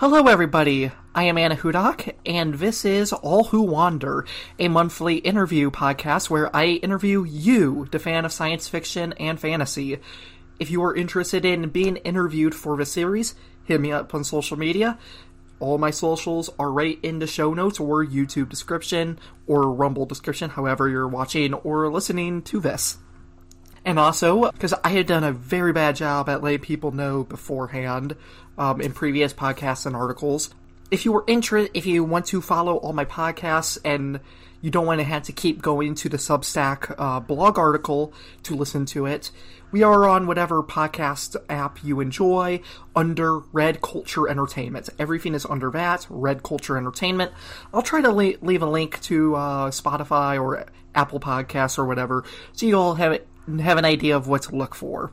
Hello, everybody. I am Anna Hudak, and this is All Who Wander, a monthly interview podcast where I interview you, the fan of science fiction and fantasy. If you are interested in being interviewed for the series, hit me up on social media. All my socials are right in the show notes or YouTube description or Rumble description, however you're watching or listening to this. And also, because I had done a very bad job at letting people know beforehand um, in previous podcasts and articles. If you were interested, if you want to follow all my podcasts and you don't want to have to keep going to the Substack uh, blog article to listen to it, we are on whatever podcast app you enjoy under Red Culture Entertainment. Everything is under that, Red Culture Entertainment. I'll try to le- leave a link to uh, Spotify or Apple Podcasts or whatever so you all have have an idea of what to look for.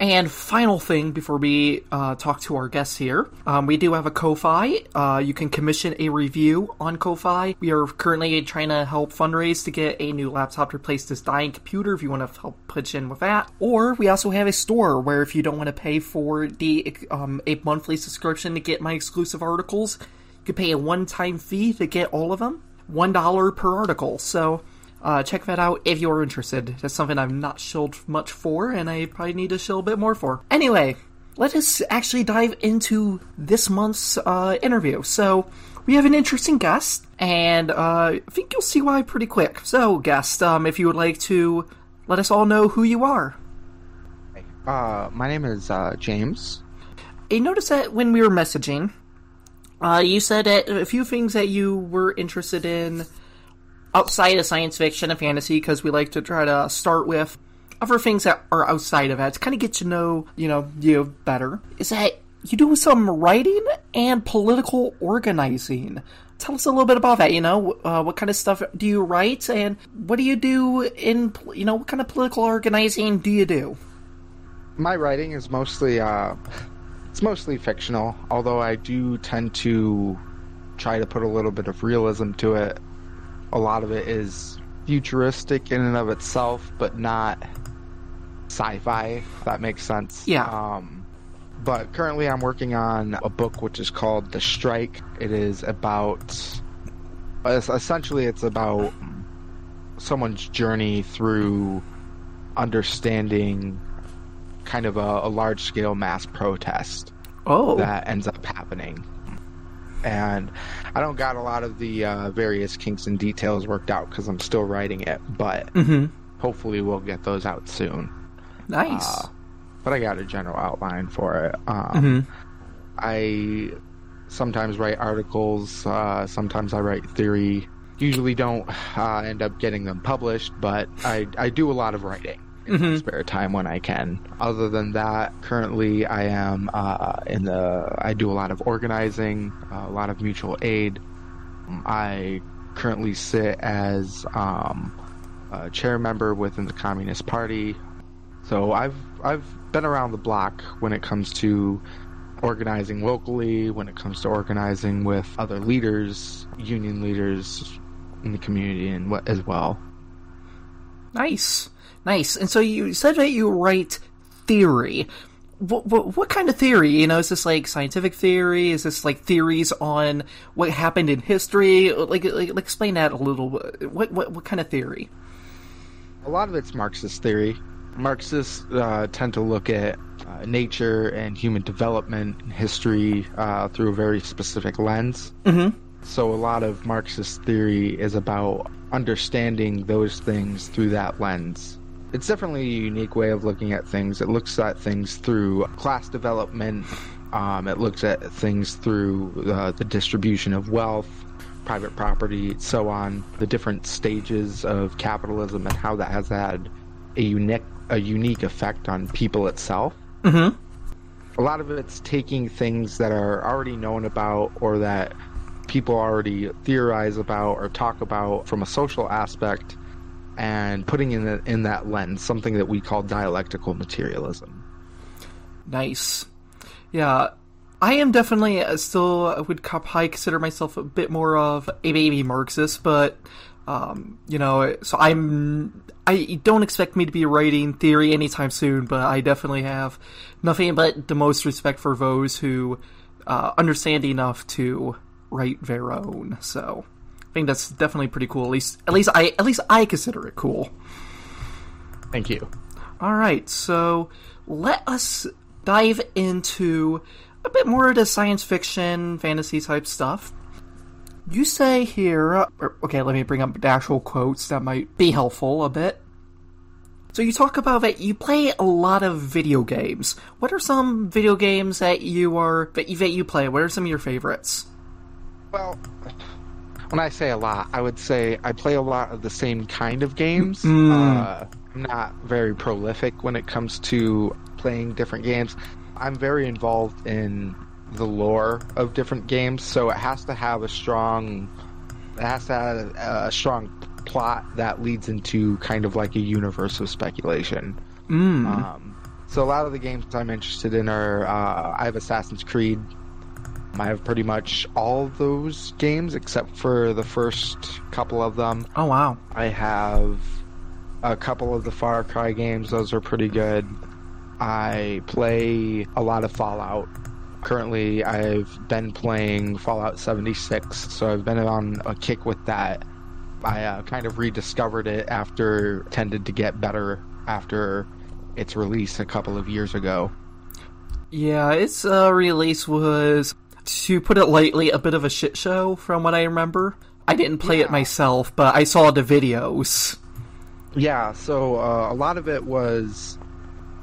And final thing before we uh, talk to our guests here, um, we do have a Ko-fi. Uh, you can commission a review on Ko-fi. We are currently trying to help fundraise to get a new laptop to replace this dying computer. If you want to help pitch in with that, or we also have a store where if you don't want to pay for the um, a monthly subscription to get my exclusive articles, you can pay a one-time fee to get all of them. One dollar per article. So uh, check that out if you're interested. That's something I've not shilled much for, and I probably need to shill a bit more for. Anyway, let us actually dive into this month's uh, interview. So, we have an interesting guest, and uh, I think you'll see why pretty quick. So, guest, um, if you would like to let us all know who you are. Uh, my name is uh, James. I noticed that when we were messaging, uh, you said a few things that you were interested in outside of science fiction and fantasy because we like to try to start with other things that are outside of that to kind of get to know you know you better. Is that you do some writing and political organizing? Tell us a little bit about that. You know, uh, what kind of stuff do you write, and what do you do in you know what kind of political organizing do you do? My writing is mostly uh, it's mostly fictional, although I do tend to try to put a little bit of realism to it a lot of it is futuristic in and of itself, but not sci-fi. If that makes sense. Yeah. Um, but currently, I'm working on a book which is called The Strike. It is about essentially it's about someone's journey through understanding kind of a, a large scale mass protest oh. that ends up happening and I don't got a lot of the uh, various kinks and details worked out because I'm still writing it, but mm-hmm. hopefully we'll get those out soon. Nice. Uh, but I got a general outline for it. Um, mm-hmm. I sometimes write articles, uh, sometimes I write theory. Usually don't uh, end up getting them published, but I, I do a lot of writing mm-hmm. spare time when I can. Other than that, currently I am uh, in the. I do a lot of organizing, uh, a lot of mutual aid. I currently sit as um, a chair member within the Communist Party. So I've I've been around the block when it comes to organizing locally, when it comes to organizing with other leaders, union leaders in the community, and what as well. Nice. Nice. And so you said that you write theory. What, what, what, kind of theory? You know, is this like scientific theory? Is this like theories on what happened in history? Like, like, like explain that a little. What, what, what kind of theory? A lot of it's Marxist theory. Marxists uh, tend to look at uh, nature and human development and history uh, through a very specific lens. Mm-hmm. So a lot of Marxist theory is about understanding those things through that lens it's definitely a unique way of looking at things. It looks at things through class development. Um, it looks at things through uh, the distribution of wealth, private property, so on. The different stages of capitalism and how that has had a unique a unique effect on people itself. Mm-hmm. A lot of it's taking things that are already known about or that people already theorize about or talk about from a social aspect and putting in the, in that lens something that we call dialectical materialism. Nice. Yeah, I am definitely uh, still would probably consider myself a bit more of a baby Marxist, but um, you know, so I'm I don't expect me to be writing theory anytime soon, but I definitely have nothing but the most respect for those who uh, understanding enough to write their own. So think that's definitely pretty cool. At least, at least I, at least I consider it cool. Thank you. All right, so let us dive into a bit more of the science fiction, fantasy type stuff. You say here, er, okay, let me bring up the actual quotes that might be helpful a bit. So you talk about that you play a lot of video games. What are some video games that you are that you, that you play? What are some of your favorites? Well, when I say a lot, I would say I play a lot of the same kind of games. Mm. Uh, I'm not very prolific when it comes to playing different games. I'm very involved in the lore of different games, so it has to have a strong, it has to have a, strong plot that leads into kind of like a universe of speculation. Mm. Um, so a lot of the games I'm interested in are uh, I have Assassin's Creed. I have pretty much all those games except for the first couple of them. Oh wow! I have a couple of the Far Cry games; those are pretty good. I play a lot of Fallout. Currently, I've been playing Fallout 76, so I've been on a kick with that. I uh, kind of rediscovered it after tended to get better after its release a couple of years ago. Yeah, its uh, release was, to put it lightly, a bit of a shit show from what I remember. I didn't play Yeah. it myself, but I saw the videos. Yeah, so uh, a lot of it was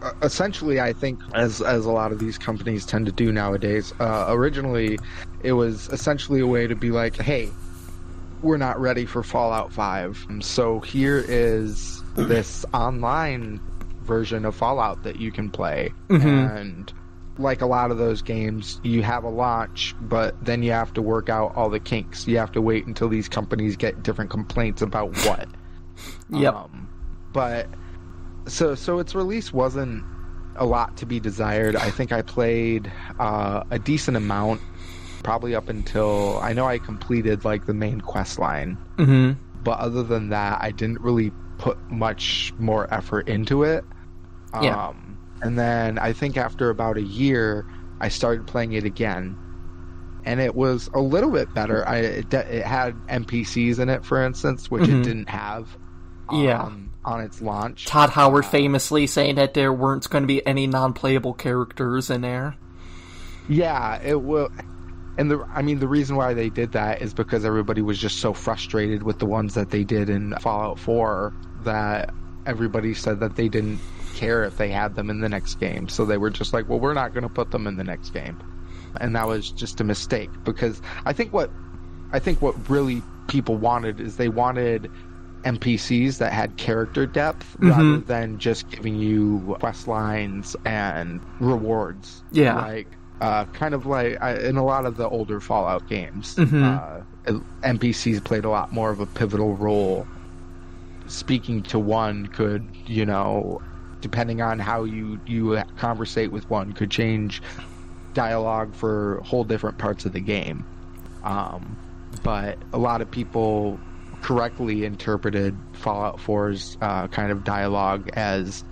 uh, essentially, I think, as as a lot of these companies tend to do nowadays. Uh, originally, it was essentially a way to be like, "Hey, we're not ready for Fallout Five, so here is this online version of Fallout that you can play." And like a lot of those games, you have a launch, but then you have to work out all the kinks. You have to wait until these companies get different complaints about what. Yep. Um, but so so its release wasn't a lot to be desired. I think I played uh, a decent amount, probably up until I know I completed like the main quest line. hmm But other than that, I didn't really put much more effort into it. Yeah. Um, and then I think after about a year, I started playing it again. And it was a little bit better. I it, it had NPCs in it, for instance, which Mhm. it didn't have. Yeah. um, on its launch. Todd Howard famously saying that there weren't going to be any non-playable characters in there. Yeah, it will. And the I mean the reason why they did that is because everybody was just so frustrated with the ones that they did in Fallout 4 that everybody said that they didn't care if they had them in the next game. So they were just like, "Well, we're not going to put them in the next game." And that was just a mistake because I think what I think what really people wanted is they wanted NPCs that had character depth rather than just giving you quest lines and rewards. Yeah. Like uh, kind of like I, in a lot of the older Fallout games, Mhm. uh, NPCs played a lot more of a pivotal role. Speaking to one could, you know, depending on how you you conversate with one, could change dialogue for whole different parts of the game. Um, but a lot of people correctly interpreted Fallout 4's uh, kind of dialogue as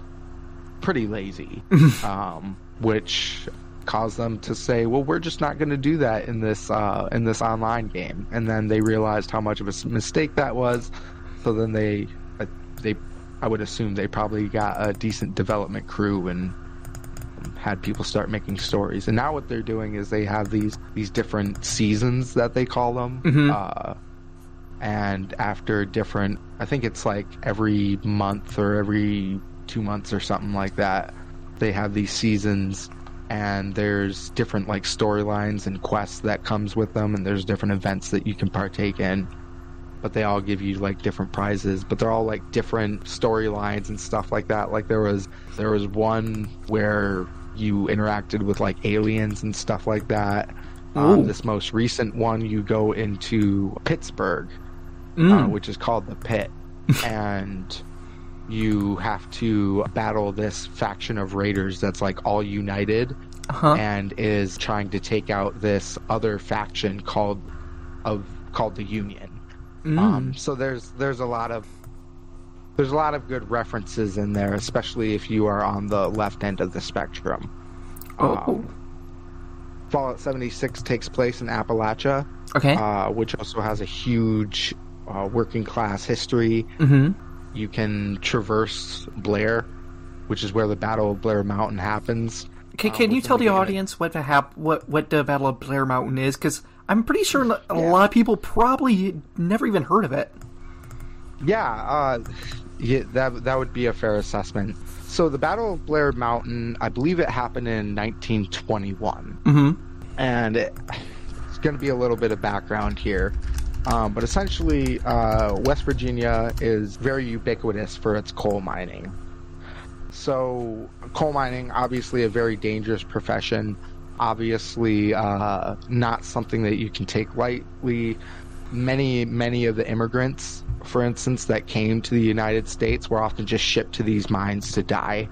pretty lazy, um, which caused them to say, "Well, we're just not going to do that in this uh, in this online game." And then they realized how much of a mistake that was. So then they uh, they I would assume they probably got a decent development crew and had people start making stories. And now what they're doing is they have these these different seasons that they call them. Mhm. Uh, and after different, I think it's like every month or every two months or something like that, they have these seasons. And there's different like storylines and quests that comes with them, and there's different events that you can partake in but they all give you like different prizes but they're all like different storylines and stuff like that like there was there was one where you interacted with like aliens and stuff like that um, this most recent one you go into pittsburgh uh, Mm. which is called the pit and you have to battle this faction of raiders that's like all united Uh-huh. and is trying to take out this other faction called of called the Union. Mm. Um, so there's there's a lot of there's a lot of good references in there, especially if you are on the left end of the spectrum. Oh. Um, Fallout 76 takes place in Appalachia, Okay. uh, which also has a huge uh, working class history. mm-hmm. You can traverse Blair, which is where the Battle of Blair Mountain happens. Can, can you tell the audience what the hap- what what the Battle of Blair Mountain is? Because I'm pretty sure a lot of people probably never even heard of it. Yeah, uh, yeah, that that would be a fair assessment. So the Battle of Blair Mountain, I believe it happened in 1921, Mm-hmm. and it, it's going to be a little bit of background here. Um, but essentially, uh, West Virginia is very ubiquitous for its coal mining. So, coal mining, obviously, a very dangerous profession. Obviously, uh, not something that you can take lightly. Many, many of the immigrants, for instance, that came to the United States were often just shipped to these mines to die.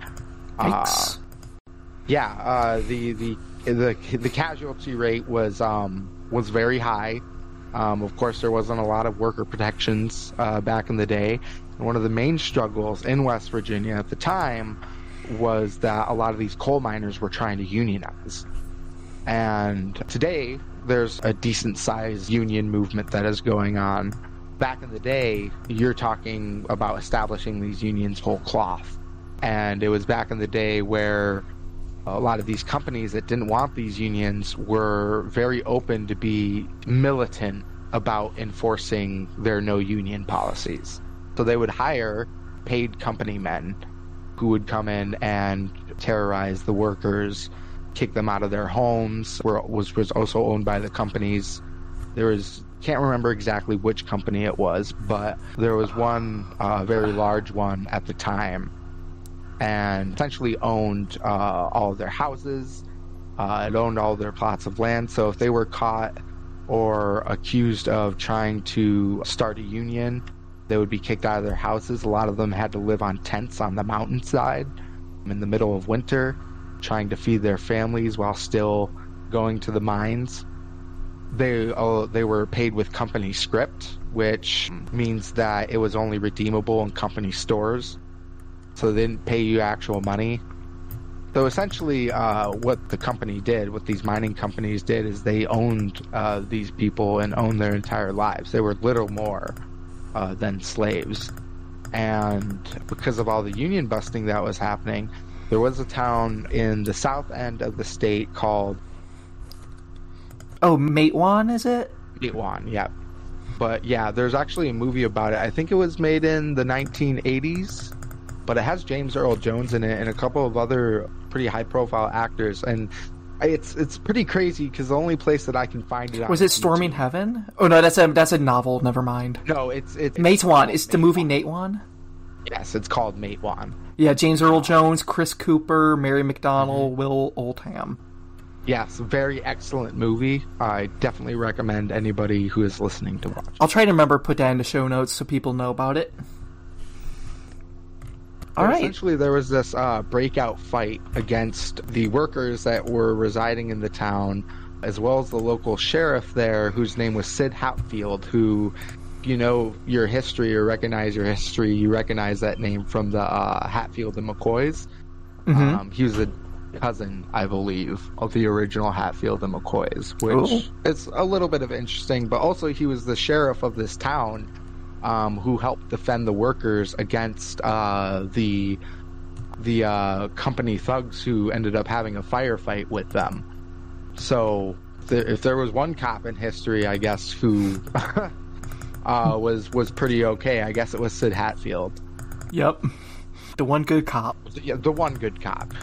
Uh, yeah, uh, the, the the the casualty rate was um, was very high. Um, of course, there wasn't a lot of worker protections uh, back in the day. And one of the main struggles in West Virginia at the time was that a lot of these coal miners were trying to unionize. And today, there's a decent sized union movement that is going on. Back in the day, you're talking about establishing these unions whole cloth. And it was back in the day where a lot of these companies that didn't want these unions were very open to be militant about enforcing their no union policies. So they would hire paid company men who would come in and terrorize the workers, kick them out of their homes, was, was also owned by the companies. There was, can't remember exactly which company it was, but there was one uh, very large one at the time and essentially owned uh, all of their houses. Uh, it owned all their plots of land. So if they were caught or accused of trying to start a union, they would be kicked out of their houses. A lot of them had to live on tents on the mountainside in the middle of winter, trying to feed their families while still going to the mines. They uh, they were paid with company script, which means that it was only redeemable in company stores so they didn't pay you actual money. So essentially, uh, what the company did, what these mining companies did, is they owned uh, these people and owned their entire lives. They were little more uh, than slaves. And because of all the union busting that was happening, there was a town in the south end of the state called Oh, Matewan, is it? Matewan. Yeah. But yeah, there's actually a movie about it. I think it was made in the 1980s but it has James Earl Jones in it and a couple of other pretty high profile actors and it's it's pretty crazy because the only place that I can find it Was it Storming YouTube. Heaven? Oh no, that's a that's a novel. Never mind. No, it's it's Matewan. Is the movie Matewan. Yes, it's called Matewan. Yeah, James Earl Jones, Chris Cooper, Mary Mm-hmm. McDonnell, Will Oldham. Yes, very excellent movie. I definitely recommend anybody who is listening to watch. I'll try to remember put that in the show notes so people know about it. All right. Essentially, there was this uh, breakout fight against the workers that were residing in the town, as well as the local sheriff there, whose name was Sid Hatfield, who, you know your history or recognize your history, you recognize that name from the uh, Hatfield and McCoys. Mhm. Um, he was a cousin, I believe, of the original Hatfield and McCoys, which Ooh. is a little bit of interesting. But also, he was the sheriff of this town, um, who helped defend the workers against uh, the the uh, company thugs who ended up having a firefight with them. So, th- if there was one cop in history, I guess who uh, was was pretty okay, I guess it was Sid Hatfield. Yep. The one good cop. Yeah, the one good cop.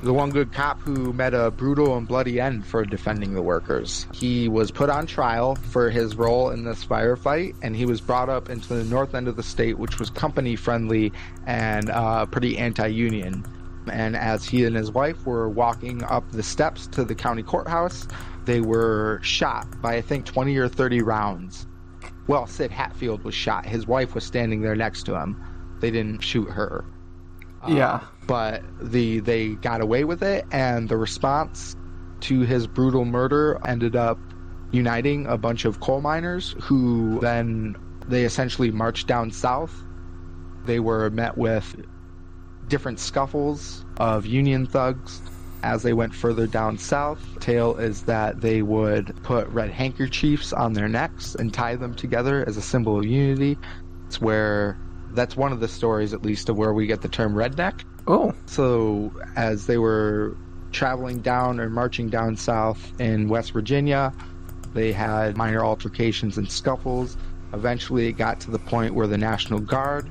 The one good cop who met a brutal and bloody end for defending the workers. He was put on trial for his role in this firefight, and he was brought up into the north end of the state, which was company friendly and uh, pretty anti union. And as he and his wife were walking up the steps to the county courthouse, they were shot by, I think, 20 or 30 rounds. Well, Sid Hatfield was shot. His wife was standing there next to him. They didn't shoot her yeah. But the they got away with it and the response to his brutal murder ended up uniting a bunch of coal miners who then they essentially marched down south they were met with different scuffles of union thugs as they went further down south. Tale is that they would put red handkerchiefs on their necks and tie them together as a symbol of unity. It's where that's one of the stories, at least, of where we get the term redneck. Oh, So, as they were traveling down or marching down south in West Virginia, they had minor altercations and scuffles. Eventually, it got to the point where the National Guard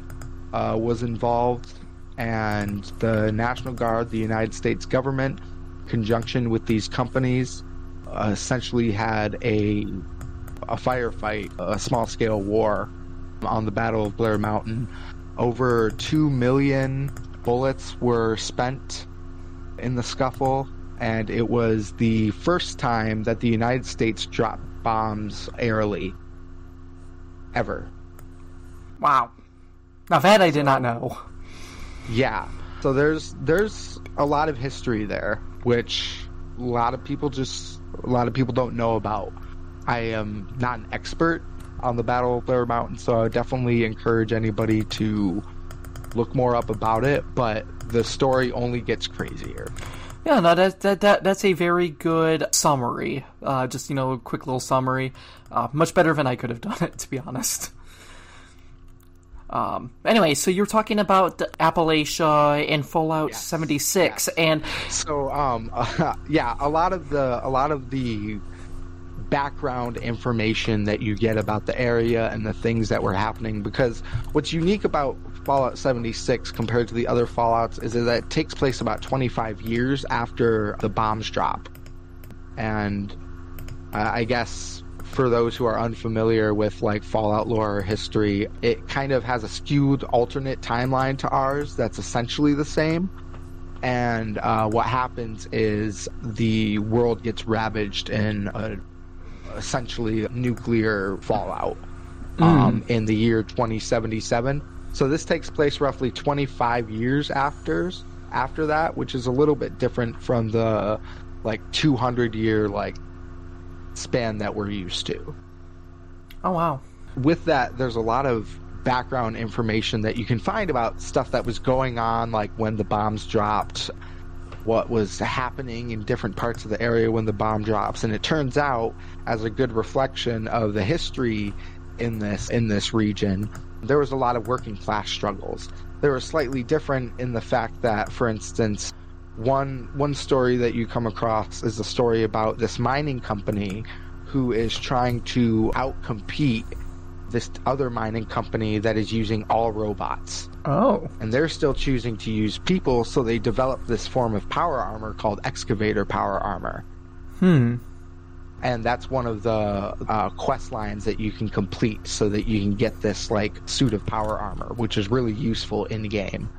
uh, was involved, and the National Guard, the United States government, conjunction with these companies, uh, essentially had a a firefight, a small scale war on the Battle of Blair Mountain. Over two million bullets were spent in the scuffle, and it was the first time that the United States dropped bombs airily ever. wow. Now that I did not know. Yeah. So there's there's a lot of history there, which a lot of people just a lot of people don't know about. I am not an expert on the Battle of Blair Mountain, so I would definitely encourage anybody to look more up about it. But the story only gets crazier. Yeah, no, that, that, that that's a very good summary. Uh, just you know, a quick little summary. Uh, much better than I could have done it, to be honest. Um, anyway, so you're talking about Appalachia and Fallout Yes, 76, and So, um, yeah, a lot of the a lot of the background information that you get about the area and the things that were happening. Because what's unique about Fallout 76 compared to the other Fallout's is that it takes place about 25 years after the bombs drop, and uh, I guess for those who are unfamiliar with like Fallout lore or history, it kind of has a skewed alternate timeline to ours that's essentially the same and uh, what happens is the world gets ravaged in a essentially nuclear fallout um, in the year 2077. So this takes place roughly 25 years after after that, which is a little bit different from the like 200 year like span that we're used to. Oh wow, with that, there's a lot of background information that you can find about stuff that was going on, like when the bombs dropped, what was happening in different parts of the area when the bomb drops. And it turns out, as a good reflection of the history in this in this region, there was a lot of working class struggles. They were slightly different in the fact that, for instance, one one story that you come across is a story about this mining company who is trying to outcompete this other mining company that is using all robots. Oh, And they're still choosing to use people, so they develop this form of power armor called excavator power armor. hmm, And that's one of the uh, quest lines that you can complete so that you can get this like suit of power armor, which is really useful in game.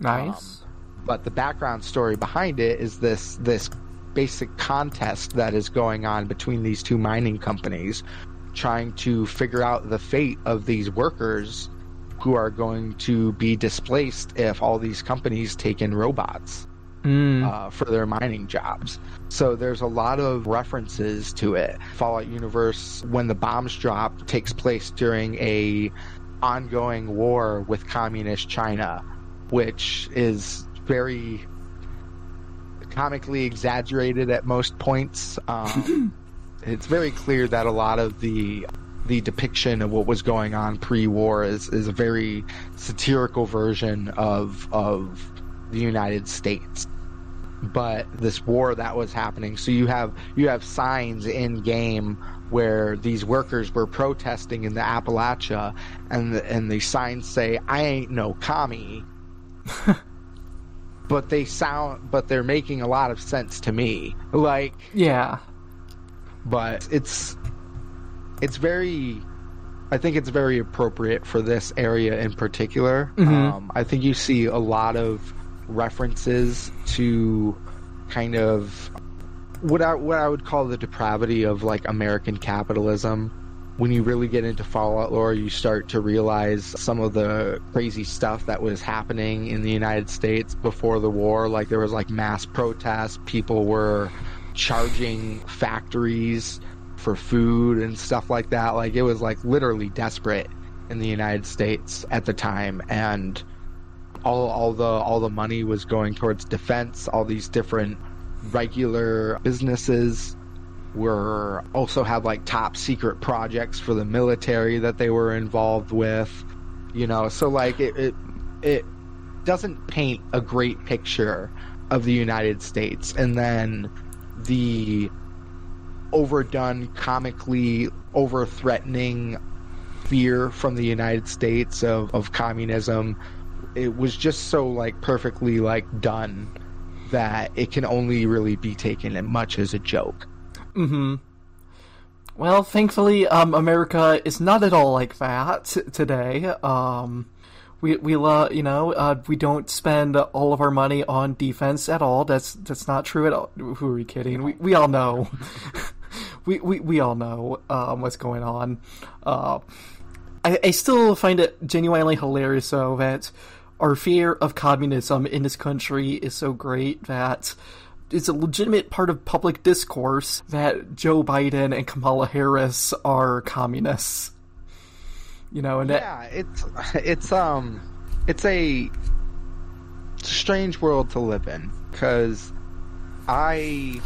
nice. but the background story behind it is this this basic contest that is going on between these two mining companies trying to figure out the fate of these workers who are going to be displaced if all these companies take in robots Mm, uh, for their mining jobs. So there's a lot of references to it. Fallout Universe, when the bombs drop, takes place during a ongoing war with communist China, which is very comically exaggerated at most points. Um, it's very clear that a lot of the the depiction of what was going on pre-war is, is a very satirical version of of the United States. But this war that was happening, so you have you have signs in game where these workers were protesting in the Appalachia, and the, and the signs say, "I ain't no commie." but they sound, but they're making a lot of sense to me. Like, yeah, but it's it's very I think it's very appropriate for this area in particular. Um, I think you see a lot of references to kind of what I what I would call the depravity of like American capitalism. When you really get into Fallout lore, you start to realize some of the crazy stuff that was happening in the United States before the war. Like there was like mass protests, people were charging factories for food and stuff like that. Like it was like literally desperate in the United States at the time, and all all the all the money was going towards defense. All these different regular businesses were also had like top secret projects for the military that they were involved with you know so like it it, it doesn't paint a great picture of the United States and then the overdone comically over threatening fear from the United States of, of communism it was just so like perfectly like done that it can only really be taken as much as a joke. Mm-hmm. Well, thankfully, um, America is not at all like that today. Um, we we uh, you know uh, we don't spend all of our money on defense at all. That's that's not true at all. Who are we kidding? We we all know. we, we we all know um, what's going on. Uh, I, I still find it genuinely hilarious though that our fear of communism in this country is so great that it's a legitimate part of public discourse that Joe Biden and Kamala Harris are communists. You know, and yeah, that, it's it's um it's a strange world to live in because I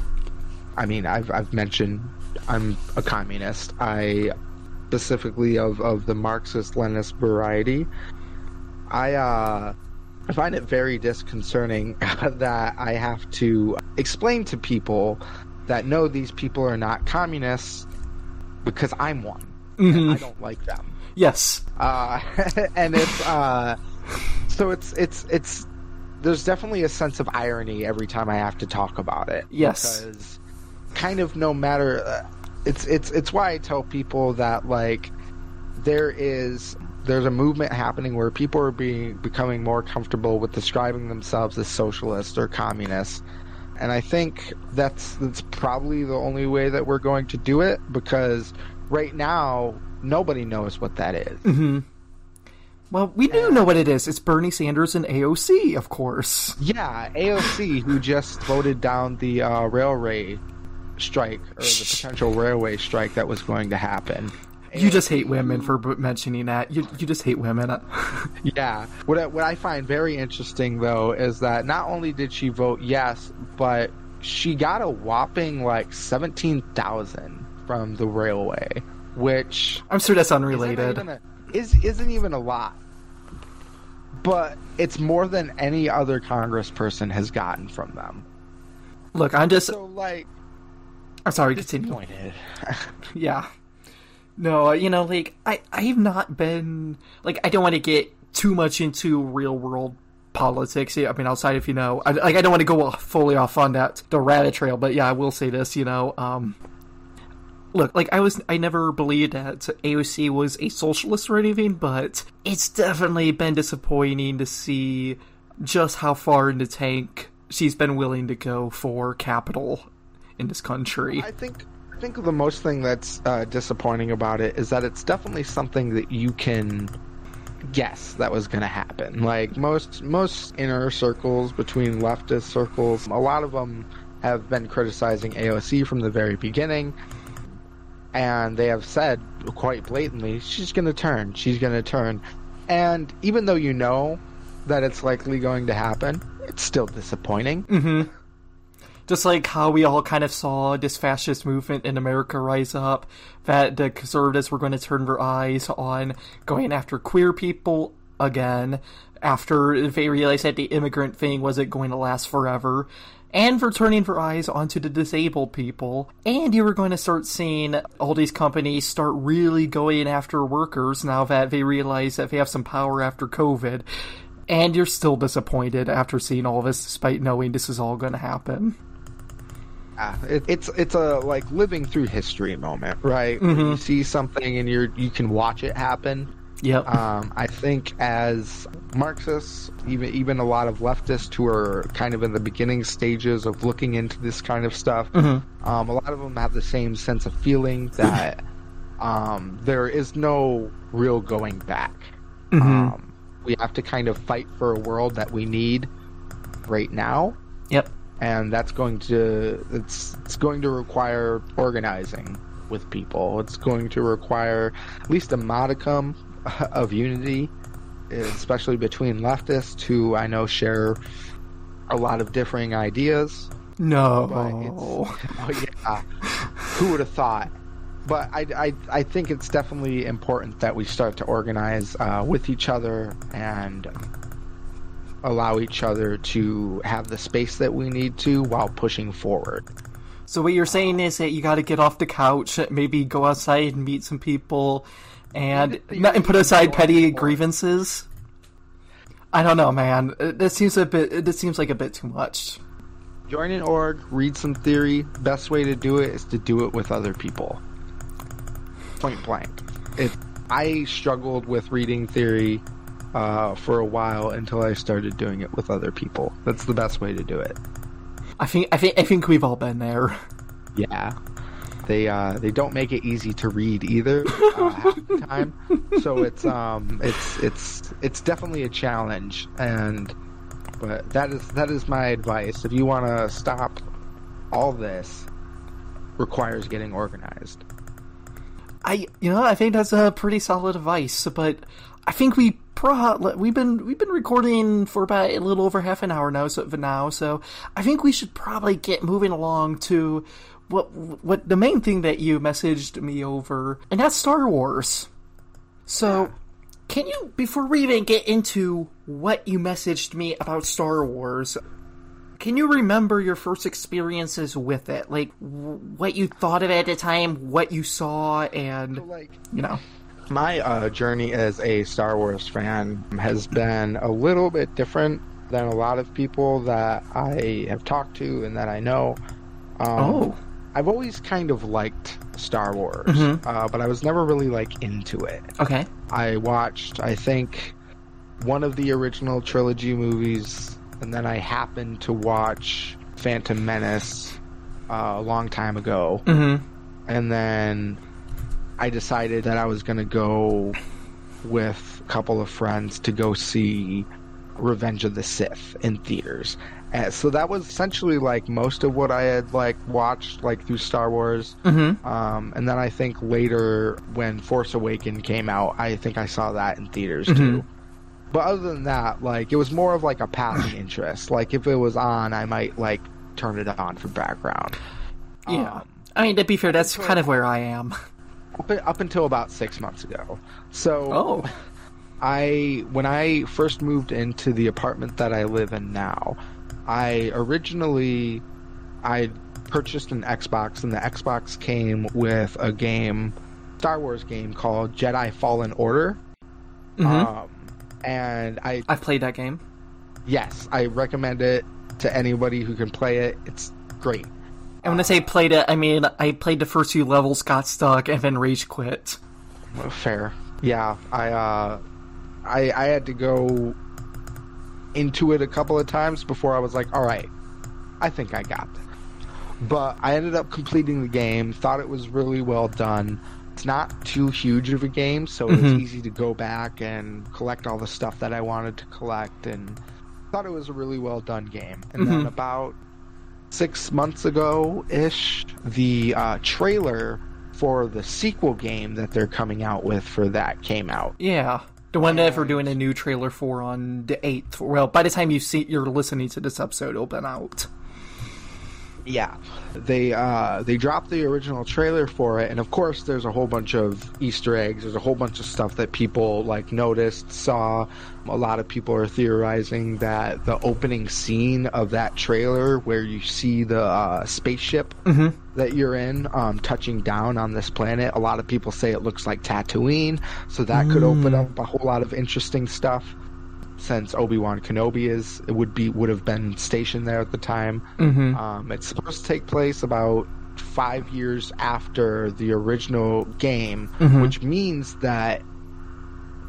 I mean I've I've mentioned I'm a communist. I specifically of of the Marxist Leninist variety. I uh I find it very disconcerting that I have to explain to people that no, these people are not communists because I'm one. Mhm. I don't like them. yes, Uh, and it's uh, so it's it's it's there's definitely a sense of irony every time I have to talk about it. Yes. because kind of no matter uh, it's it's it's why I tell people that like there is there's a movement happening where people are being becoming more comfortable with describing themselves as socialists or communists. And I think that's that's probably the only way that we're going to do it because right now nobody knows what that is. Mm-hmm. Well, we do know what it is. It's Bernie Sanders and AOC, of course. Yeah, AOC, who just voted down the uh, railway strike or the potential railway strike that was going to happen. You just hate women for mentioning that. You you just hate women. Yeah. What I, what I find very interesting though is that not only did she vote yes, but she got a whopping like seventeen thousand from the railway, which I'm sure that's isn't unrelated. even a, is isn't even a lot. But it's more than any other congressperson has gotten from them. Look, I'm just. So like I'm sorry. Continue. disappointed. Yeah. No, uh, you know, like I I've not been like I don't want to get too much into real world politics. I mean, outside if you know, I, like I don't want to go fully off on that the rabbit trail, but yeah, I will say this. You know, um, look, like I was I never believed that AOC was a socialist or anything, but it's definitely been disappointing to see just how far in the tank she's been willing to go for capital in this country. I think I think the most thing that's uh, disappointing about it is that it's definitely something that you can guess that was going to happen. Like most most inner circles between leftist circles, a lot of them have been criticizing AOC from the very beginning, and they have said quite blatantly, "She's going to turn. She's going to turn." And even though you know that it's likely going to happen, it's still disappointing. hmm Just like how we all kind of saw this fascist movement in America rise up, that the conservatives were going to turn their eyes on going after queer people again, after they realized that the immigrant thing wasn't going to last forever, and for turning their eyes onto the disabled people. And you were going to start seeing all these companies start really going after workers now that they realize that they have some power after COVID. And you're still disappointed after seeing all this, despite knowing this is all going to happen. Yeah, it, it's it's a like living through history moment, right? Where you see something and you're you can watch it happen. Yep. Um, I think as Marxists, even even a lot of leftists who are kind of in the beginning stages of looking into this kind of stuff, um, a lot of them have the same sense of feeling that um, there is no real going back. Um, we have to kind of fight for a world that we need right now yep. And that's going to it's it's going to require organizing with people. It's going to require at least a modicum of unity, especially between leftists who I know share a lot of differing ideas. No. But yeah, who would have thought? But I, I, I think it's definitely important that we start to organize uh, with each other and allow each other to have the space that we need to while pushing forward. So what you're saying is that you got to get off the couch, maybe go outside and meet some people, and Maybe- and put aside petty more. grievances. I don't know, man. Uh, That seems a bit. That seems like a bit too much. Join an org, read some theory. Best way to do it is to do it with other people. Point blank. It. I struggled with reading theory uh, for a while until I started doing it with other people. That's the best way to do it. I think. I think. I think we've all been there. Yeah. They uh, they don't make it easy to read either uh, time, so it's um it's it's it's definitely a challenge. And but that is that is my advice. If you want to stop all this, requires getting organized. I. You know. I think that's a pretty solid advice. But I think we. We've been we've been recording for about a little over half an hour now. So now, so I think we should probably get moving along to what what the main thing that you messaged me over, and that's Star Wars. So, can you before we even get into what you messaged me about Star Wars? Can you remember your first experiences with it? Like w- what you thought of it at the time, what you saw, and Like you know. My uh, journey as a Star Wars fan has been a little bit different than a lot of people that I have talked to and that I know. Um, Oh. I've always kind of liked Star Wars, Mhm. uh, but I was never really like into it. Okay. I watched, I think, one of the original trilogy movies, and then I happened to watch Phantom Menace uh, a long time ago Mm-hmm. and then I decided that I was going to go with a couple of friends to go see Revenge of the Sith in theaters. And so that was essentially like most of what I had like watched like through Star Wars. Mm-hmm. Um, and then I think later when Force Awaken came out, I think I saw that in theaters Mhm. too. But other than that, like it was more of like a passing interest. Like if it was on, I might like turn it on for background. Yeah. Um, I mean, to be fair, that's kind of where I am. Up, up until about six months ago. So Oh. I when I first moved into the apartment that I live in now, I originally I purchased an Xbox and the Xbox came with a game Star Wars game called Jedi Fallen Order. hmm Um and I I've played that game. yes, I recommend it to anybody who can play it. It's great. And when I say played it, I mean I played the first few levels, got stuck, and then rage quit. Fair. Yeah, I uh I I had to go into it a couple of times before I was like, all right, I think I got this. But I ended up completing the game, thought it was really well done. It's not too huge of a game, so Mhm. it's easy to go back and collect all the stuff that I wanted to collect and thought it was a really well done game. And then Mhm. about six months ago ish, the uh, trailer for the sequel game that they're coming out with for that came out. Yeah. The one that we're doing a new trailer for on the 8th. Well, by the time you see you're listening to this episode, it'll been out. Yeah, they uh, they dropped the original trailer for it, and of course, there's a whole bunch of Easter eggs. There's a whole bunch of stuff that people like noticed, saw. A lot of people are theorizing that the opening scene of that trailer, where you see the uh, spaceship Mm-hmm. that you're in um, touching down on this planet, a lot of people say it looks like Tatooine, so that could open up a whole lot of interesting stuff. Since Obi Wan Kenobi is it would be would have been stationed there at the time. Mm-hmm. Um, it's supposed to take place about five years after the original game, Mhm. which means that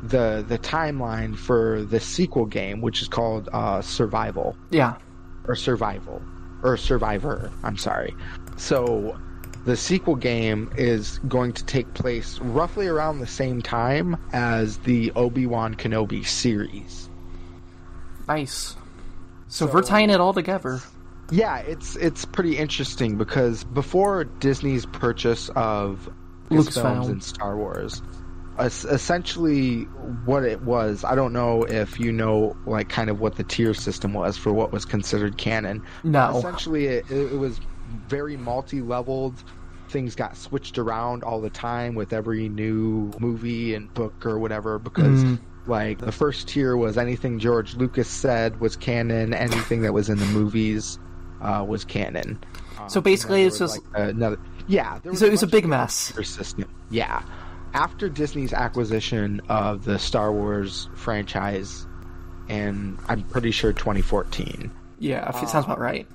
the the timeline for the sequel game, which is called uh, Survival Yeah. or Survival or Survivor, I'm sorry. So the sequel game is going to take place roughly around the same time as the Obi Wan Kenobi series. Nice. So, So- we're tying it all together. Yeah, it's it's pretty interesting because before Disney's purchase of Lucasfilm. films and Star Wars, essentially what it was. I don't know if you know like kind of what the tier system was for what was considered canon. No. Essentially, it, it was very multi-leveled. Things got switched around all the time with every new movie and book or whatever because. Mhm. Like the first tier was anything George Lucas said was canon. Anything that was in the movies uh, was canon. Um, So basically it's just- like, another. Yeah, there So it was a big mess. tier System. Yeah, after Disney's acquisition of the Star Wars franchise, and I'm pretty sure 2014. Yeah, if it sounds about right.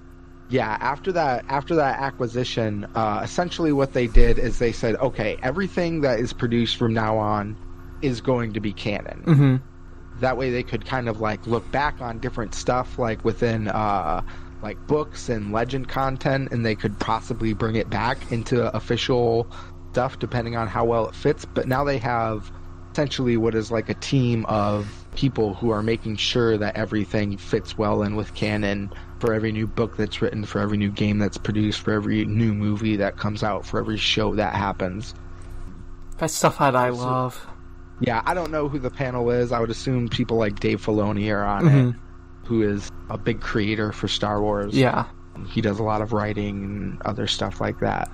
Yeah, after that, after that acquisition, uh, essentially what they did is they said, okay, everything that is produced from now on is going to be canon. hmm That way, they could kind of like look back on different stuff, like within uh, like books and legend content, and they could possibly bring it back into official stuff, depending on how well it fits. But now they have essentially what is like a team of people who are making sure that everything fits well in with canon for every new book that's written, for every new game that's produced, for every new movie that comes out, for every show that happens. That's stuff that I love. Yeah, I don't know who the panel is. I would assume people like Dave Filoni are on Mhm. it, who is a big creator for Star Wars. Yeah. He does a lot of writing and other stuff like that.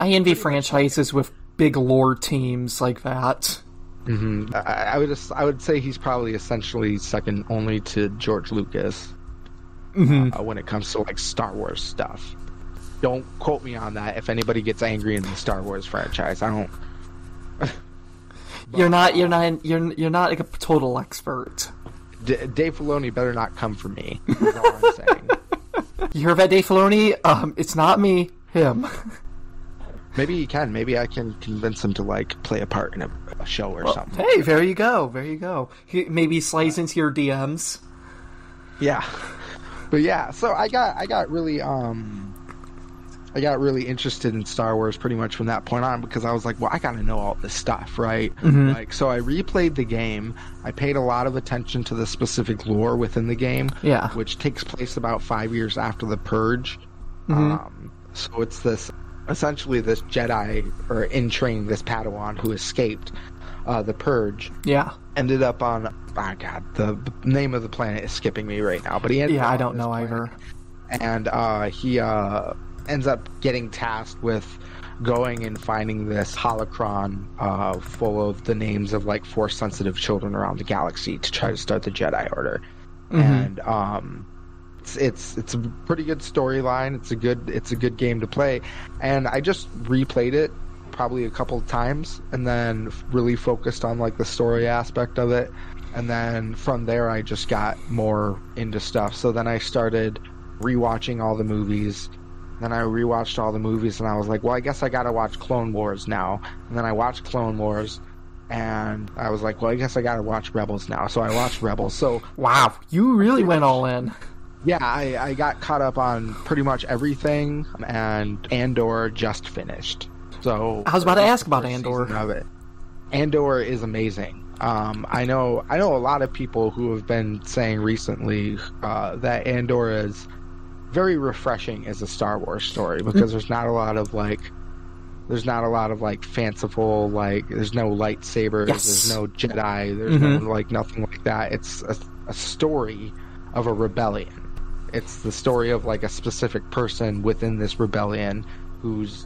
I envy franchises with big lore teams like that. hmm I, I would just, I would say he's probably essentially second only to George Lucas hmm uh, when it comes to like Star Wars stuff. Don't quote me on that. If anybody gets angry in the Star Wars franchise, I don't. You're not. You're not. You're. You're not like a total expert. D- Dave Filoni better not come for me. All I'm saying. You heard that, Dave Filoni? Um, it's not me. Him. Maybe he can. Maybe I can convince him to like play a part in a, a show or something. Hey, there you go. There you go. He maybe slides into your DMs. Yeah, but yeah. So I got I got really um I got really interested in Star Wars pretty much from that point on because I was like, well, I got to know all this stuff, right? Mhm. Like, so I replayed the game. I paid a lot of attention to the specific lore within the game, Yeah. which takes place about five years after the Purge. Mhm. Um, so it's this essentially this Jedi or in training this Padawan who escaped uh, the Purge Yeah. ended up on oh god the, the name of the planet is skipping me right now but he ended Yeah. up I don't know planet, either. and uh, he uh, ends up getting tasked with going and finding this holocron uh, full of the names of like force sensitive children around the galaxy to try to start the Jedi Order. Mhm. and um it's, it's it's a pretty good storyline. It's a good it's a good game to play. And I just replayed it probably a couple of times and then really focused on like the story aspect of it. And then from there I just got more into stuff. So then I started rewatching all the movies then I rewatched all the movies and I was like well I guess I got to watch Clone Wars now and then I watched Clone Wars and I was like well I guess I got to watch Rebels now so I watched Rebels so Wow. You really went all in. yeah, I, I got caught up on pretty much everything, and Andor just finished. So I was about to ask about Andor. Of it. Andor is amazing. Um, I know I know a lot of people who have been saying recently uh, that Andor is very refreshing as a Star Wars story because there's not a lot of like there's not a lot of like fanciful like there's no lightsabers Yes. there's no Jedi there's Mhm. no like nothing like that it's a, a story of a rebellion it's the story of like a specific person within this rebellion who's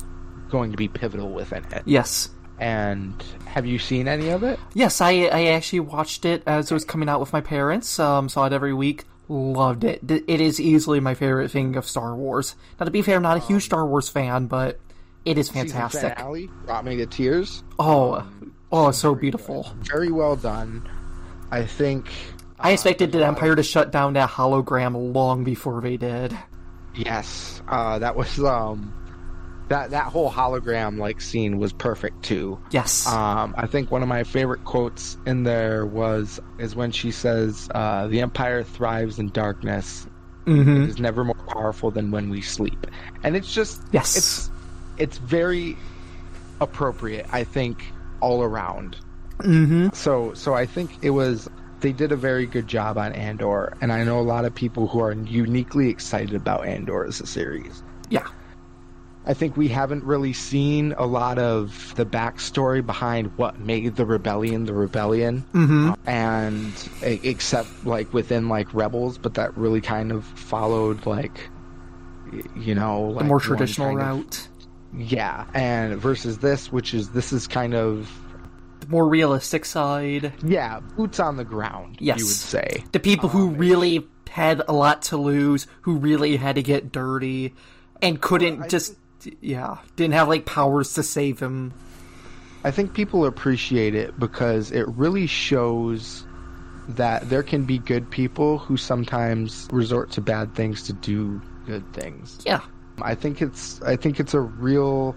going to be pivotal within it Yes. and have you seen any of it Yes, I I actually watched it as it was coming out with my parents. Um, saw it every week. Loved it. It is easily my favorite thing of Star Wars. Now, to be fair, I'm not a huge Star Wars fan, but it is fantastic. finale brought me to tears Oh, oh, it's so beautiful. very well done i think I expected the Empire to shut down that hologram long before they did. yes uh, that was um that that whole hologram like scene was perfect too Yes. Um, I think one of my favorite quotes in there was is when she says, uh, "The Empire thrives in darkness. hmm It is never more powerful than when we sleep." And it's just Yes. it's it's very appropriate, I think, all around. hmm So so I think it was they did a very good job on Andor, and I know a lot of people who are uniquely excited about Andor as a series. Yeah. I think we haven't really seen a lot of the backstory behind what made the rebellion the rebellion, Mm-hmm. and except like within like rebels, but that really kind of followed like you know like the more traditional kind of- route, yeah, and versus this, which is this is kind of the more realistic side. yeah boots on the ground. Yes. you would say. The people who really had a lot to lose, who really had to get dirty, and couldn't just, yeah, didn't have like powers to save him. I think people appreciate it because it really shows that there can be good people who sometimes resort to bad things to do good things. Yeah, I think it's I think it's a real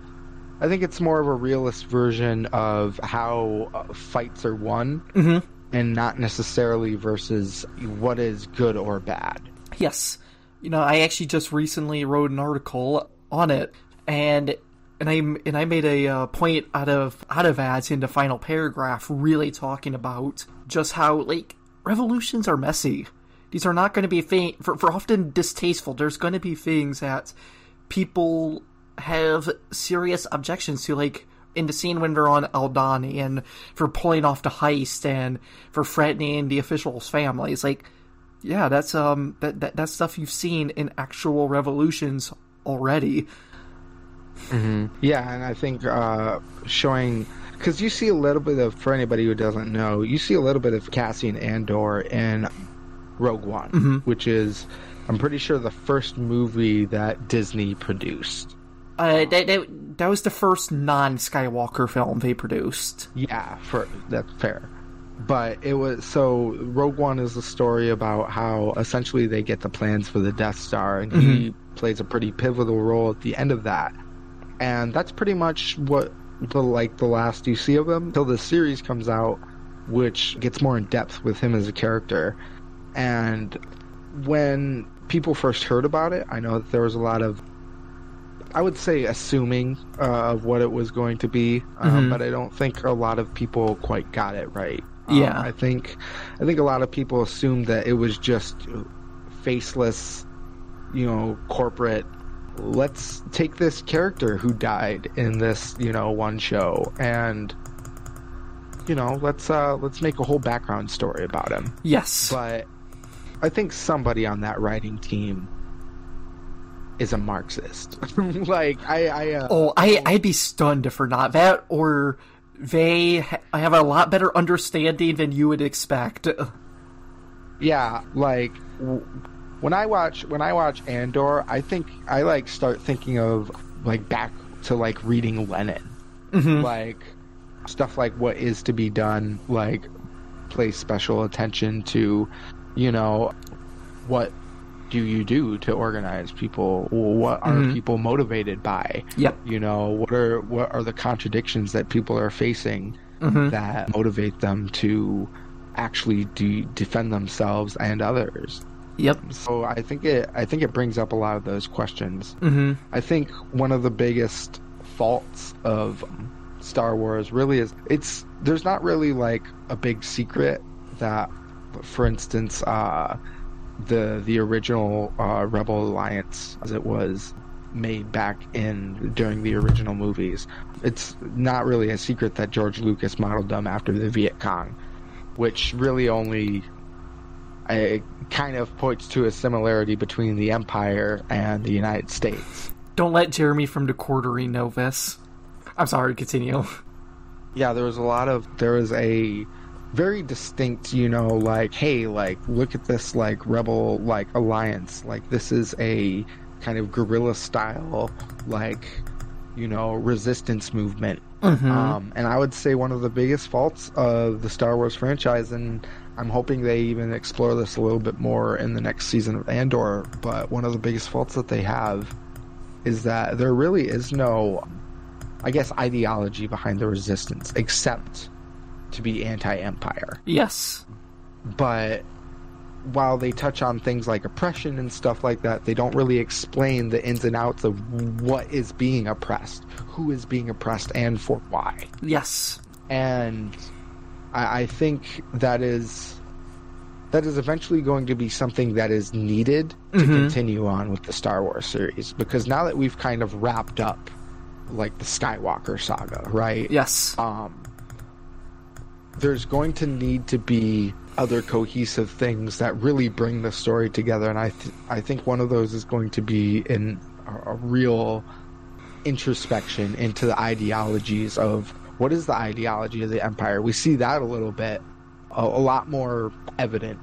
I think it's more of a realist version of how uh, fights are won Mhm. and not necessarily versus what is good or bad. Yes. You know, I actually just recently wrote an article on it, and and I and I made a uh, point out of out of ads in the final paragraph, really talking about just how like revolutions are messy. These are not going to be thing for, for often distasteful. There's going to be things that people have serious objections to, like in the scene when they're on Aldhani and for pulling off the heist and for threatening the officials' families. Like, yeah, that's um that, that that's stuff you've seen in actual revolutions already. Yeah, and I think uh, showing because you see a little bit of for anybody who doesn't know, you see a little bit of Cassian Andor in Rogue One, which is I'm pretty sure the first movie that Disney produced. Uh, that, that that was the first non-Skywalker film they produced. Yeah, for that's fair. But it was so Rogue One is a story about how essentially they get the plans for the Death Star, and he plays a pretty pivotal role at the end of that. And that's pretty much what the like the last you see of him until the series comes out, which gets more in depth with him as a character. And when people first heard about it, I know that there was a lot of I would say assuming uh, of what it was going to be, um, Mhm. but I don't think a lot of people quite got it right. Um, Yeah. I think I think a lot of people assumed that it was just faceless, you know, corporate. Let's take this character who died in this, you know, one show and you know, let's uh let's make a whole background story about him. Yes. But I think somebody on that writing team is a Marxist. like I, I uh, Oh, I I'd be stunned if we're not that, or they ha- have a lot better understanding than you would expect. yeah, like w- when I watch when I watch Andor, I think I like start thinking of like back to like reading Lenin, Mhm. like stuff like what is to be done, like place special attention to, you know, what do you do to organize people? What are Mhm. people motivated by? Yep. you know what are what are the contradictions that people are facing Mhm. that motivate them to actually de- defend themselves and others Yep. so i think it i think it brings up a lot of those questions hmm i think one of the biggest faults of star wars really is it's there's not really like a big secret that for instance uh the the original uh, rebel alliance as it was made back in during the original movies it's not really a secret that george lucas modeled them after the viet cong which really only uh, kind of points to a similarity between the empire and the united states Don't let Jeremy from the Quartering know this. I'm sorry. Continue. yeah there was a lot of there was a very distinct you know like hey like look at this like rebel like alliance like this is a kind of guerrilla style like you know resistance movement Mhm. um, and i would say one of the biggest faults of the star wars franchise and i'm hoping they even explore this a little bit more in the next season of andor but one of the biggest faults that they have is that there really is no I guess, ideology behind the resistance, except to be anti-empire. Yes. But while they touch on things like oppression and stuff like that, they don't really explain the ins and outs of what is being oppressed, who is being oppressed, and for why. Yes. And I, I think that is that is eventually going to be something that is needed to continue on with the Star Wars series because now that we've kind of wrapped up like the Skywalker saga, right? Yes. Um, there's going to need to be other cohesive things that really bring the story together, and I th- I think one of those is going to be in a, a real introspection into the ideologies of what is the ideology of the empire. We see that a little bit, a, a lot more evident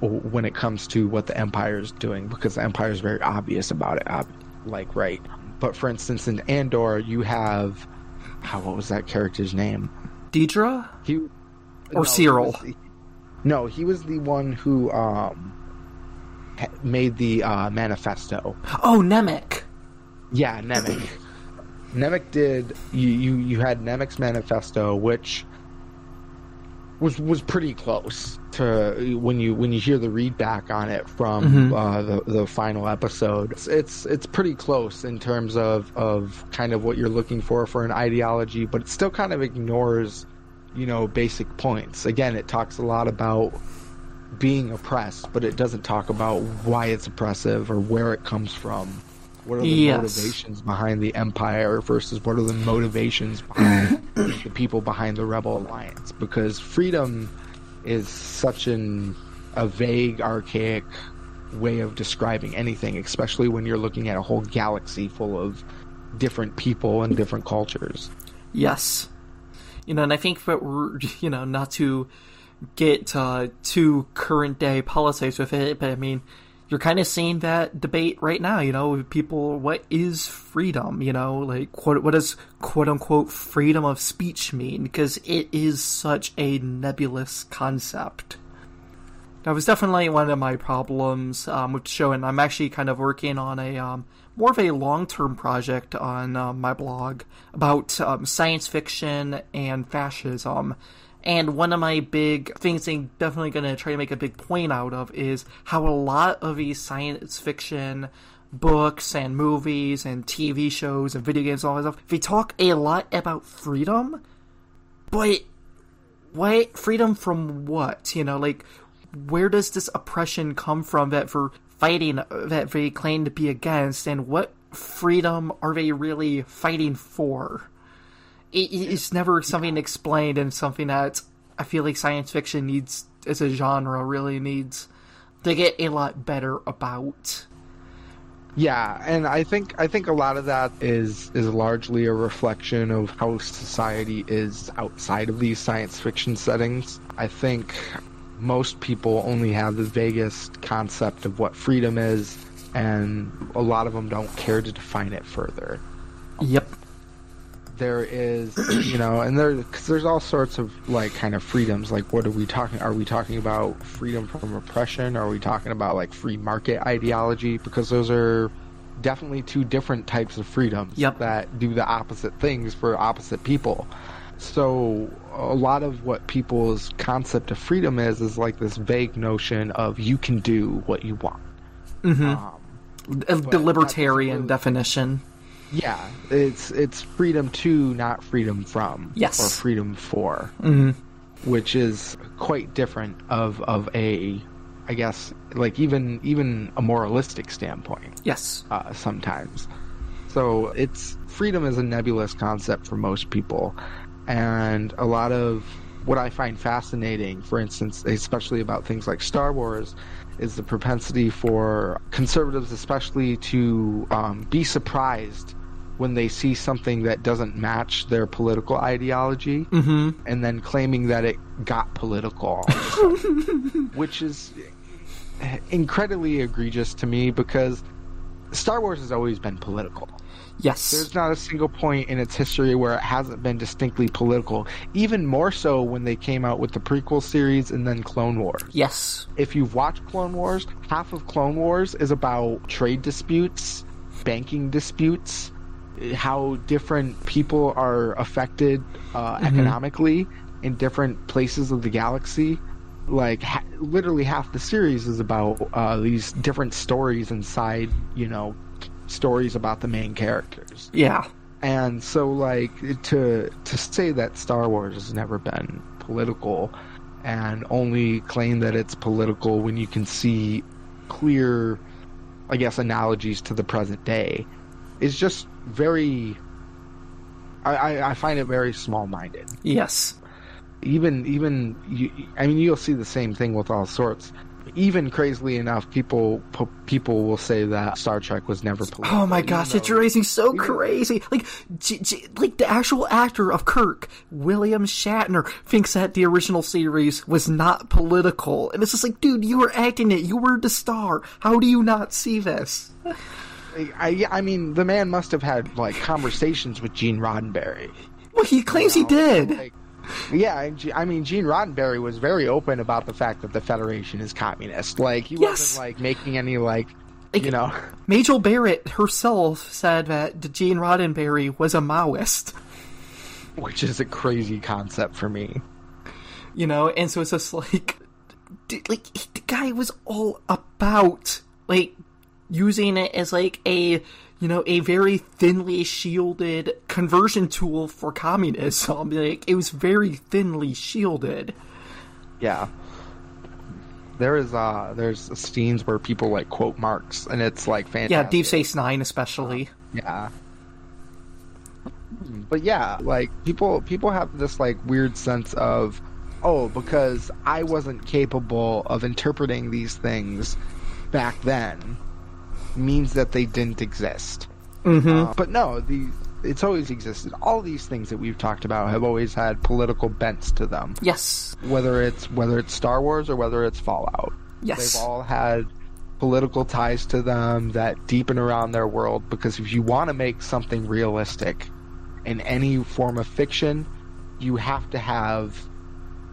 when it comes to what the empire is doing because the empire is very obvious about it. ob- Like right, but for instance, in Andor, you have how what was that character's name? Dedra? He Or he Syril. was the- no, he was the one who um made the uh, manifesto. Oh, Nemik. Yeah, Nemik. Nemik did. You, you you had Nemik's manifesto, which was was pretty close to when you when you hear the read back on it from uh, the the final episode. It's, it's it's pretty close in terms of of kind of what you're looking for for an ideology, but it still kind of ignores you know basic points. Again, it talks a lot about being oppressed, but it doesn't talk about why it's oppressive or where it comes from. What are the Yes. motivations behind the empire versus what are the motivations behind the people behind the rebel alliance? Because freedom is such an a vague, archaic way of describing anything, especially when you're looking at a whole galaxy full of different people and different cultures. Yes. You know, and I think that we're, you know, not to get uh, too current day politics with it, but I mean, you're kind of seeing that debate right now, you know, people, what is freedom? You know, like, what, what does quote unquote freedom of speech mean? Because it is such a nebulous concept. That was definitely one of my problems um, with the show, and I'm actually kind of working on a um, more of a long-term project on um, my blog about um, science fiction and fascism. And one of my big things I'm definitely going to try to make a big point out of is how a lot of these science fiction books and movies and TV shows and video games and all that stuff, they talk a lot about freedom, but what freedom from what? You know, like where does this oppression come from that for fighting that they claim to be against, and what freedom are they really fighting for? It, it's never something explained, and something that I feel like science fiction needs as a genre really needs to get a lot better about. Yeah, and I think I think a lot of that is is largely a reflection of how society is outside of these science fiction settings. I think most people only have the vaguest concept of what freedom is, and a lot of them don't care to define it further. Yep. There is, you know, and there cause there's all sorts of like kind of freedoms. Like, what are we talking? Are we talking about freedom from oppression? Are we talking about like free market ideology? Because those are definitely two different types of freedoms Yep. that do the opposite things for opposite people. So a lot of what people's concept of freedom is is like this vague notion of you can do what you want. Um, Uh, the libertarian really- definition. Yeah, it's it's freedom to, not freedom from, Yes. or freedom for, hmm which is quite different of of a, I guess, like even even a moralistic standpoint Yes. uh, sometimes. So it's freedom is a nebulous concept for most people, and a lot of what I find fascinating, for instance, especially about things like Star Wars, is the propensity for conservatives, especially, to um, be surprised when they see something that doesn't match their political ideology, hmm and then claiming that it got political, all of a sudden. which is incredibly egregious to me because Star Wars has always been political. Yes. There's not a single point in its history where it hasn't been distinctly political. Even more so when they came out with the prequel series and then Clone Wars. yes. If you've watched Clone Wars, half of Clone Wars is about trade disputes, banking disputes, how different people are affected uh, economically in different places of the galaxy. Like ha- literally half the series is about uh, these different stories inside, you know, stories about the main characters. Yeah. And so, like, to to say that Star Wars has never been political and only claim that it's political when you can see clear, I guess, analogies to the present day is just very. I, I, find it very small minded. Yes. Even even you, I mean you'll see the same thing with all sorts. Even crazily enough, people p- people will say that Star Trek was never political. Oh my gosh, it's raising so crazy. Like, J- J- like the actual actor of Kirk, William Shatner, thinks that the original series was not political, and it's just like, dude, you were acting it. You were the star. How do you not see this? I, I mean, the man must have had like conversations with Gene Roddenberry. Well, he claims he did. Like, yeah, I mean, Gene Roddenberry was very open about the fact that the Federation is communist. Like, he Yes. wasn't like making any like, Like- you know, Majel Barrett herself said that Gene Roddenberry was a Maoist. which is a crazy concept for me. you know and so it's just like like the guy was all about like using it as like a you know a very thinly shielded conversion tool for communism like it was very thinly shielded Yeah. There is uh there's scenes where people like quote Marx and it's like fantastic. yeah deep space nine especially Yeah. But yeah, like people people have this like weird sense of oh, because I wasn't capable of interpreting these things back then means that they didn't exist. mm-hmm. but no, the it's always existed. All these things that we've talked about have always had political bents to them. yes Whether it's whether it's Star Wars or whether it's Fallout. yes They've all had political ties to them that deepen around their world because if you want to make something realistic in any form of fiction, you have to have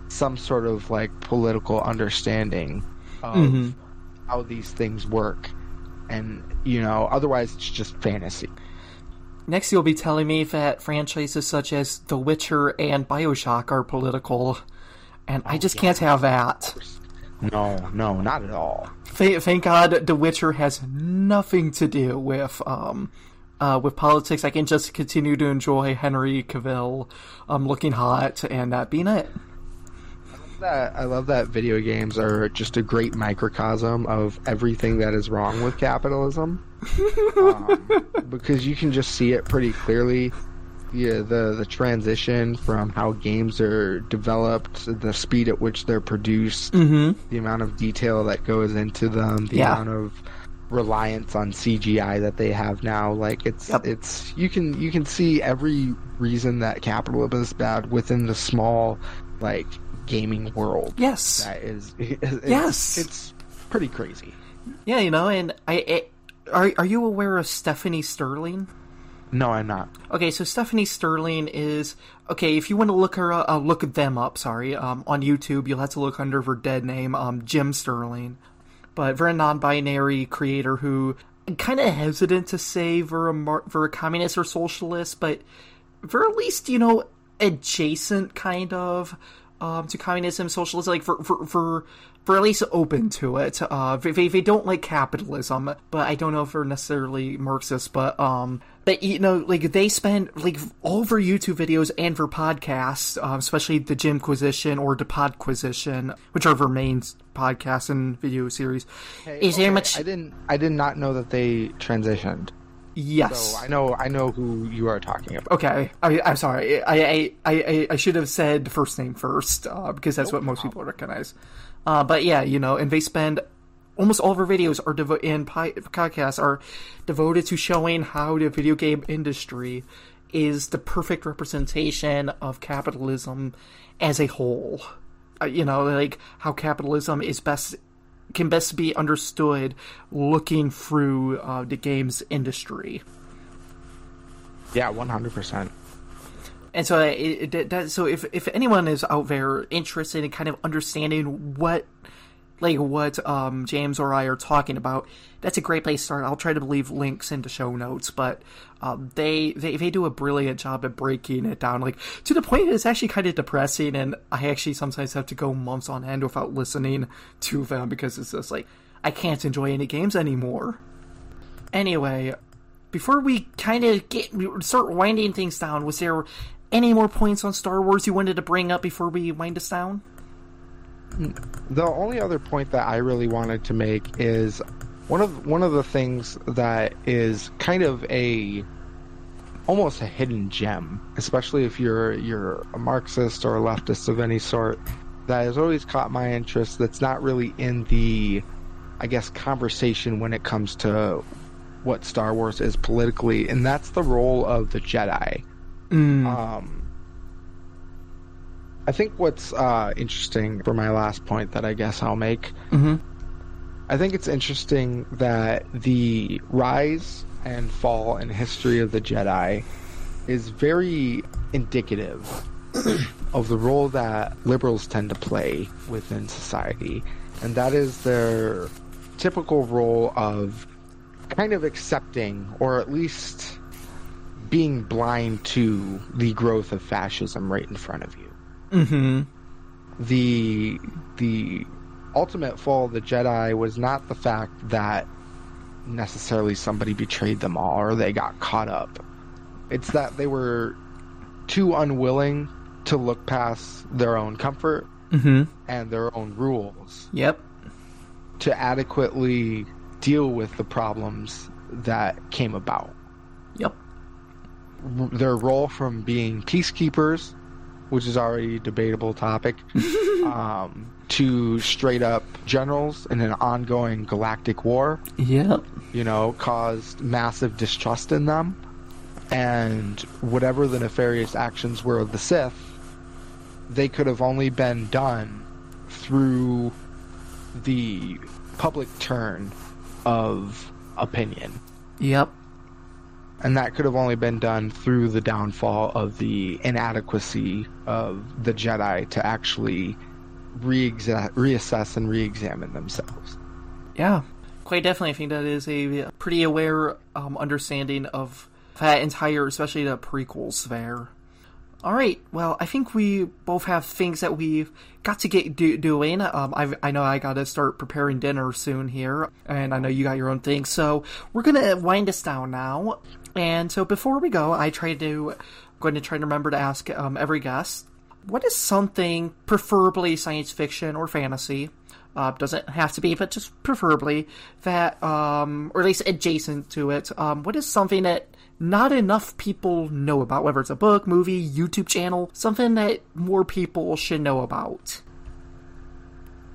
some sort of like political understanding of Mhm. how these things work. And, you know, otherwise it's just fantasy. next you'll be telling me that franchises such as the witcher and bioshock are political and i just can't have that No, no, not at all. Thank, thank God, The Witcher has nothing to do with um, uh, with politics. I can just continue to enjoy Henry Cavill um, looking hot and that being it. That I love that video games are just a great microcosm of everything that is wrong with capitalism. um, because you can just see it pretty clearly. Yeah, the the transition from how games are developed, the speed at which they're produced, Mm-hmm. the amount of detail that goes into them, the Yeah. amount of reliance on CGI that they have now. Like it's Yep. it's you can you can see every reason that capitalism is bad within the small like gaming world. Yes. That is it's, Yes. it's pretty crazy. Yeah, you know, and I, I are are you aware of Stephanie Sterling? No, I'm not. Okay, so Stephanie Sterling is okay. If you want to look her, uh, look them up. Sorry, um, on YouTube, you'll have to look under her dead name, um, Jim Sterling. But very non-binary creator who I'm kind of hesitant to say for a mar- for a communist or socialist, but for at least you know adjacent kind of um, to communism, socialism, like for for for for at least open to it. Uh, they, they they don't like capitalism, but I don't know if they're necessarily Marxist. But um, but you know, like they spend like all of their YouTube videos and for podcasts, um, especially the Jimquisition or the Podquisition, which are their main podcasts and video series. is there Okay, much? I didn't. I did not know that they transitioned. Yes. So I know. I know who you are talking about. Okay, I, I'm sorry. I, I, I, I should have said first name first uh, because that's what most people recognize. Uh, but yeah, you know, and they spend almost all of our videos are devo- and pi- podcasts are devoted to showing how the video game industry is the perfect representation of capitalism as a whole. Uh, you know, like how capitalism is best can best be understood looking through uh, the games industry. Yeah, one hundred percent. And so, it, it, that, so if if anyone is out there interested in kind of understanding what, like what um, James or I are talking about, that's a great place to start. I'll try to leave links into show notes, but um, they they they do a brilliant job at breaking it down, like to the point it's actually kind of depressing, and I actually sometimes have to go months on end without listening to them because it's just like I can't enjoy any games anymore. Anyway, before we kind of get start winding things down, was there any more points on Star Wars you wanted to bring up before we wind us down? The only other point that I really wanted to make is one of one of the things that is kind of a almost a hidden gem, especially if you're you're a Marxist or a leftist of any sort, that has always caught my interest. That's not really in the, I guess, conversation when it comes to what Star Wars is politically, and that's the role of the Jedi. Um, I think what's uh, interesting for my last point that I guess I'll make. Mm-hmm. I think it's interesting that the rise and fall and history of the Jedi is very indicative of the role that liberals tend to play within society. And that is their typical role of kind of accepting or at least being blind to the growth of fascism right in front of you. Mm-hmm. The the ultimate fall of the Jedi was not the fact that necessarily somebody betrayed them all or they got caught up. It's that they were too unwilling to look past their own comfort Mm-hmm. and their own rules Yep. to adequately deal with the problems that came about. Yep. R- Their role from being peacekeepers, which is already a debatable topic, um, to straight up generals in an ongoing galactic war, Yep. you know, caused massive distrust in them. And whatever the nefarious actions were of the Sith, they could have only been done through the public turn of opinion. Yep. And that could have only been done through the downfall of the inadequacy of the Jedi to actually reassess and re examine themselves. Yeah. Quite definitely, I think that is a pretty aware um, understanding of that entire, especially the prequels there. All right. Well, I think we both have things that we've got to get do- doing. Um, I I know I got to start preparing dinner soon here, and I know you got your own thing. So we're gonna wind us down now. And so before we go, I try to going to try to remember to ask um, every guest what is something, preferably science fiction or fantasy, uh, doesn't have to be, but just preferably that, um, or at least adjacent to it. Um, what is something that not enough people know about, whether it's a book, movie, YouTube channel, something that more people should know about?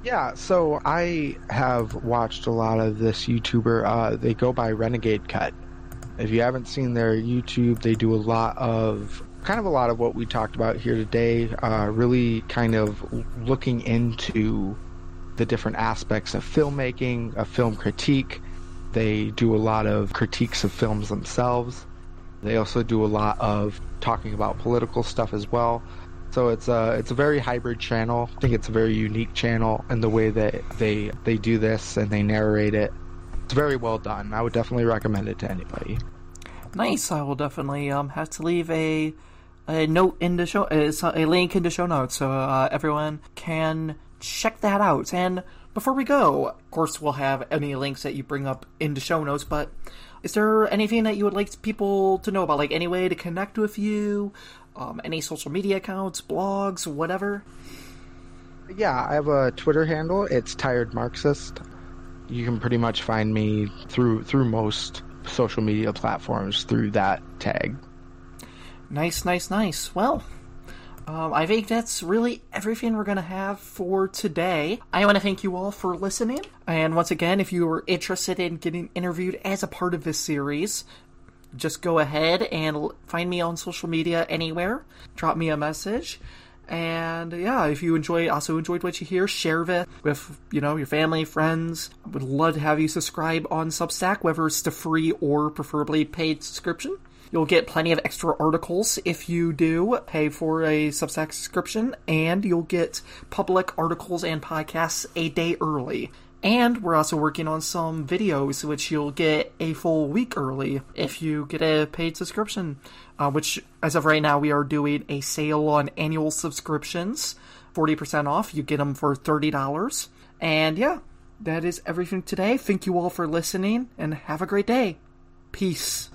Yeah, so I have watched a lot of this YouTuber. Uh, they go by Renegade Cut. If you haven't seen their YouTube, they do a lot of kind of a lot of what we talked about here today. Uh, really, kind of looking into the different aspects of filmmaking, of film critique. They do a lot of critiques of films themselves. They also do a lot of talking about political stuff as well. So it's a it's a very hybrid channel. I think it's a very unique channel in the way that they they do this and they narrate it. It's very well done. I would definitely recommend it to anybody. Nice. I will definitely um, have to leave a a note in the show, uh, a link in the show notes, so uh, everyone can check that out. And before we go, of course, we'll have any links that you bring up in the show notes. But is there anything that you would like people to know about, like any way to connect with you, um, any social media accounts, blogs, whatever? Yeah, I have a Twitter handle. It's Tired Marxist. You can pretty much find me through through most social media platforms through that tag. Nice, nice, nice. Well, um, I think that's really everything we're going to have for today. I want to thank you all for listening. And once again, if you are interested in getting interviewed as a part of this series, just go ahead and find me on social media anywhere. Drop me a message. And yeah, if you enjoy, also enjoyed what you hear, share it with, you know, your family, friends. I would love to have you subscribe on Substack, whether it's the free or preferably paid subscription. You'll get plenty of extra articles if you do pay for a Substack subscription, and you'll get public articles and podcasts a day early. And we're also working on some videos, which you'll get a full week early if you get a paid subscription. Uh, which, as of right now, we are doing a sale on annual subscriptions 40% off. You get them for $30. And yeah, that is everything today. Thank you all for listening, and have a great day. Peace.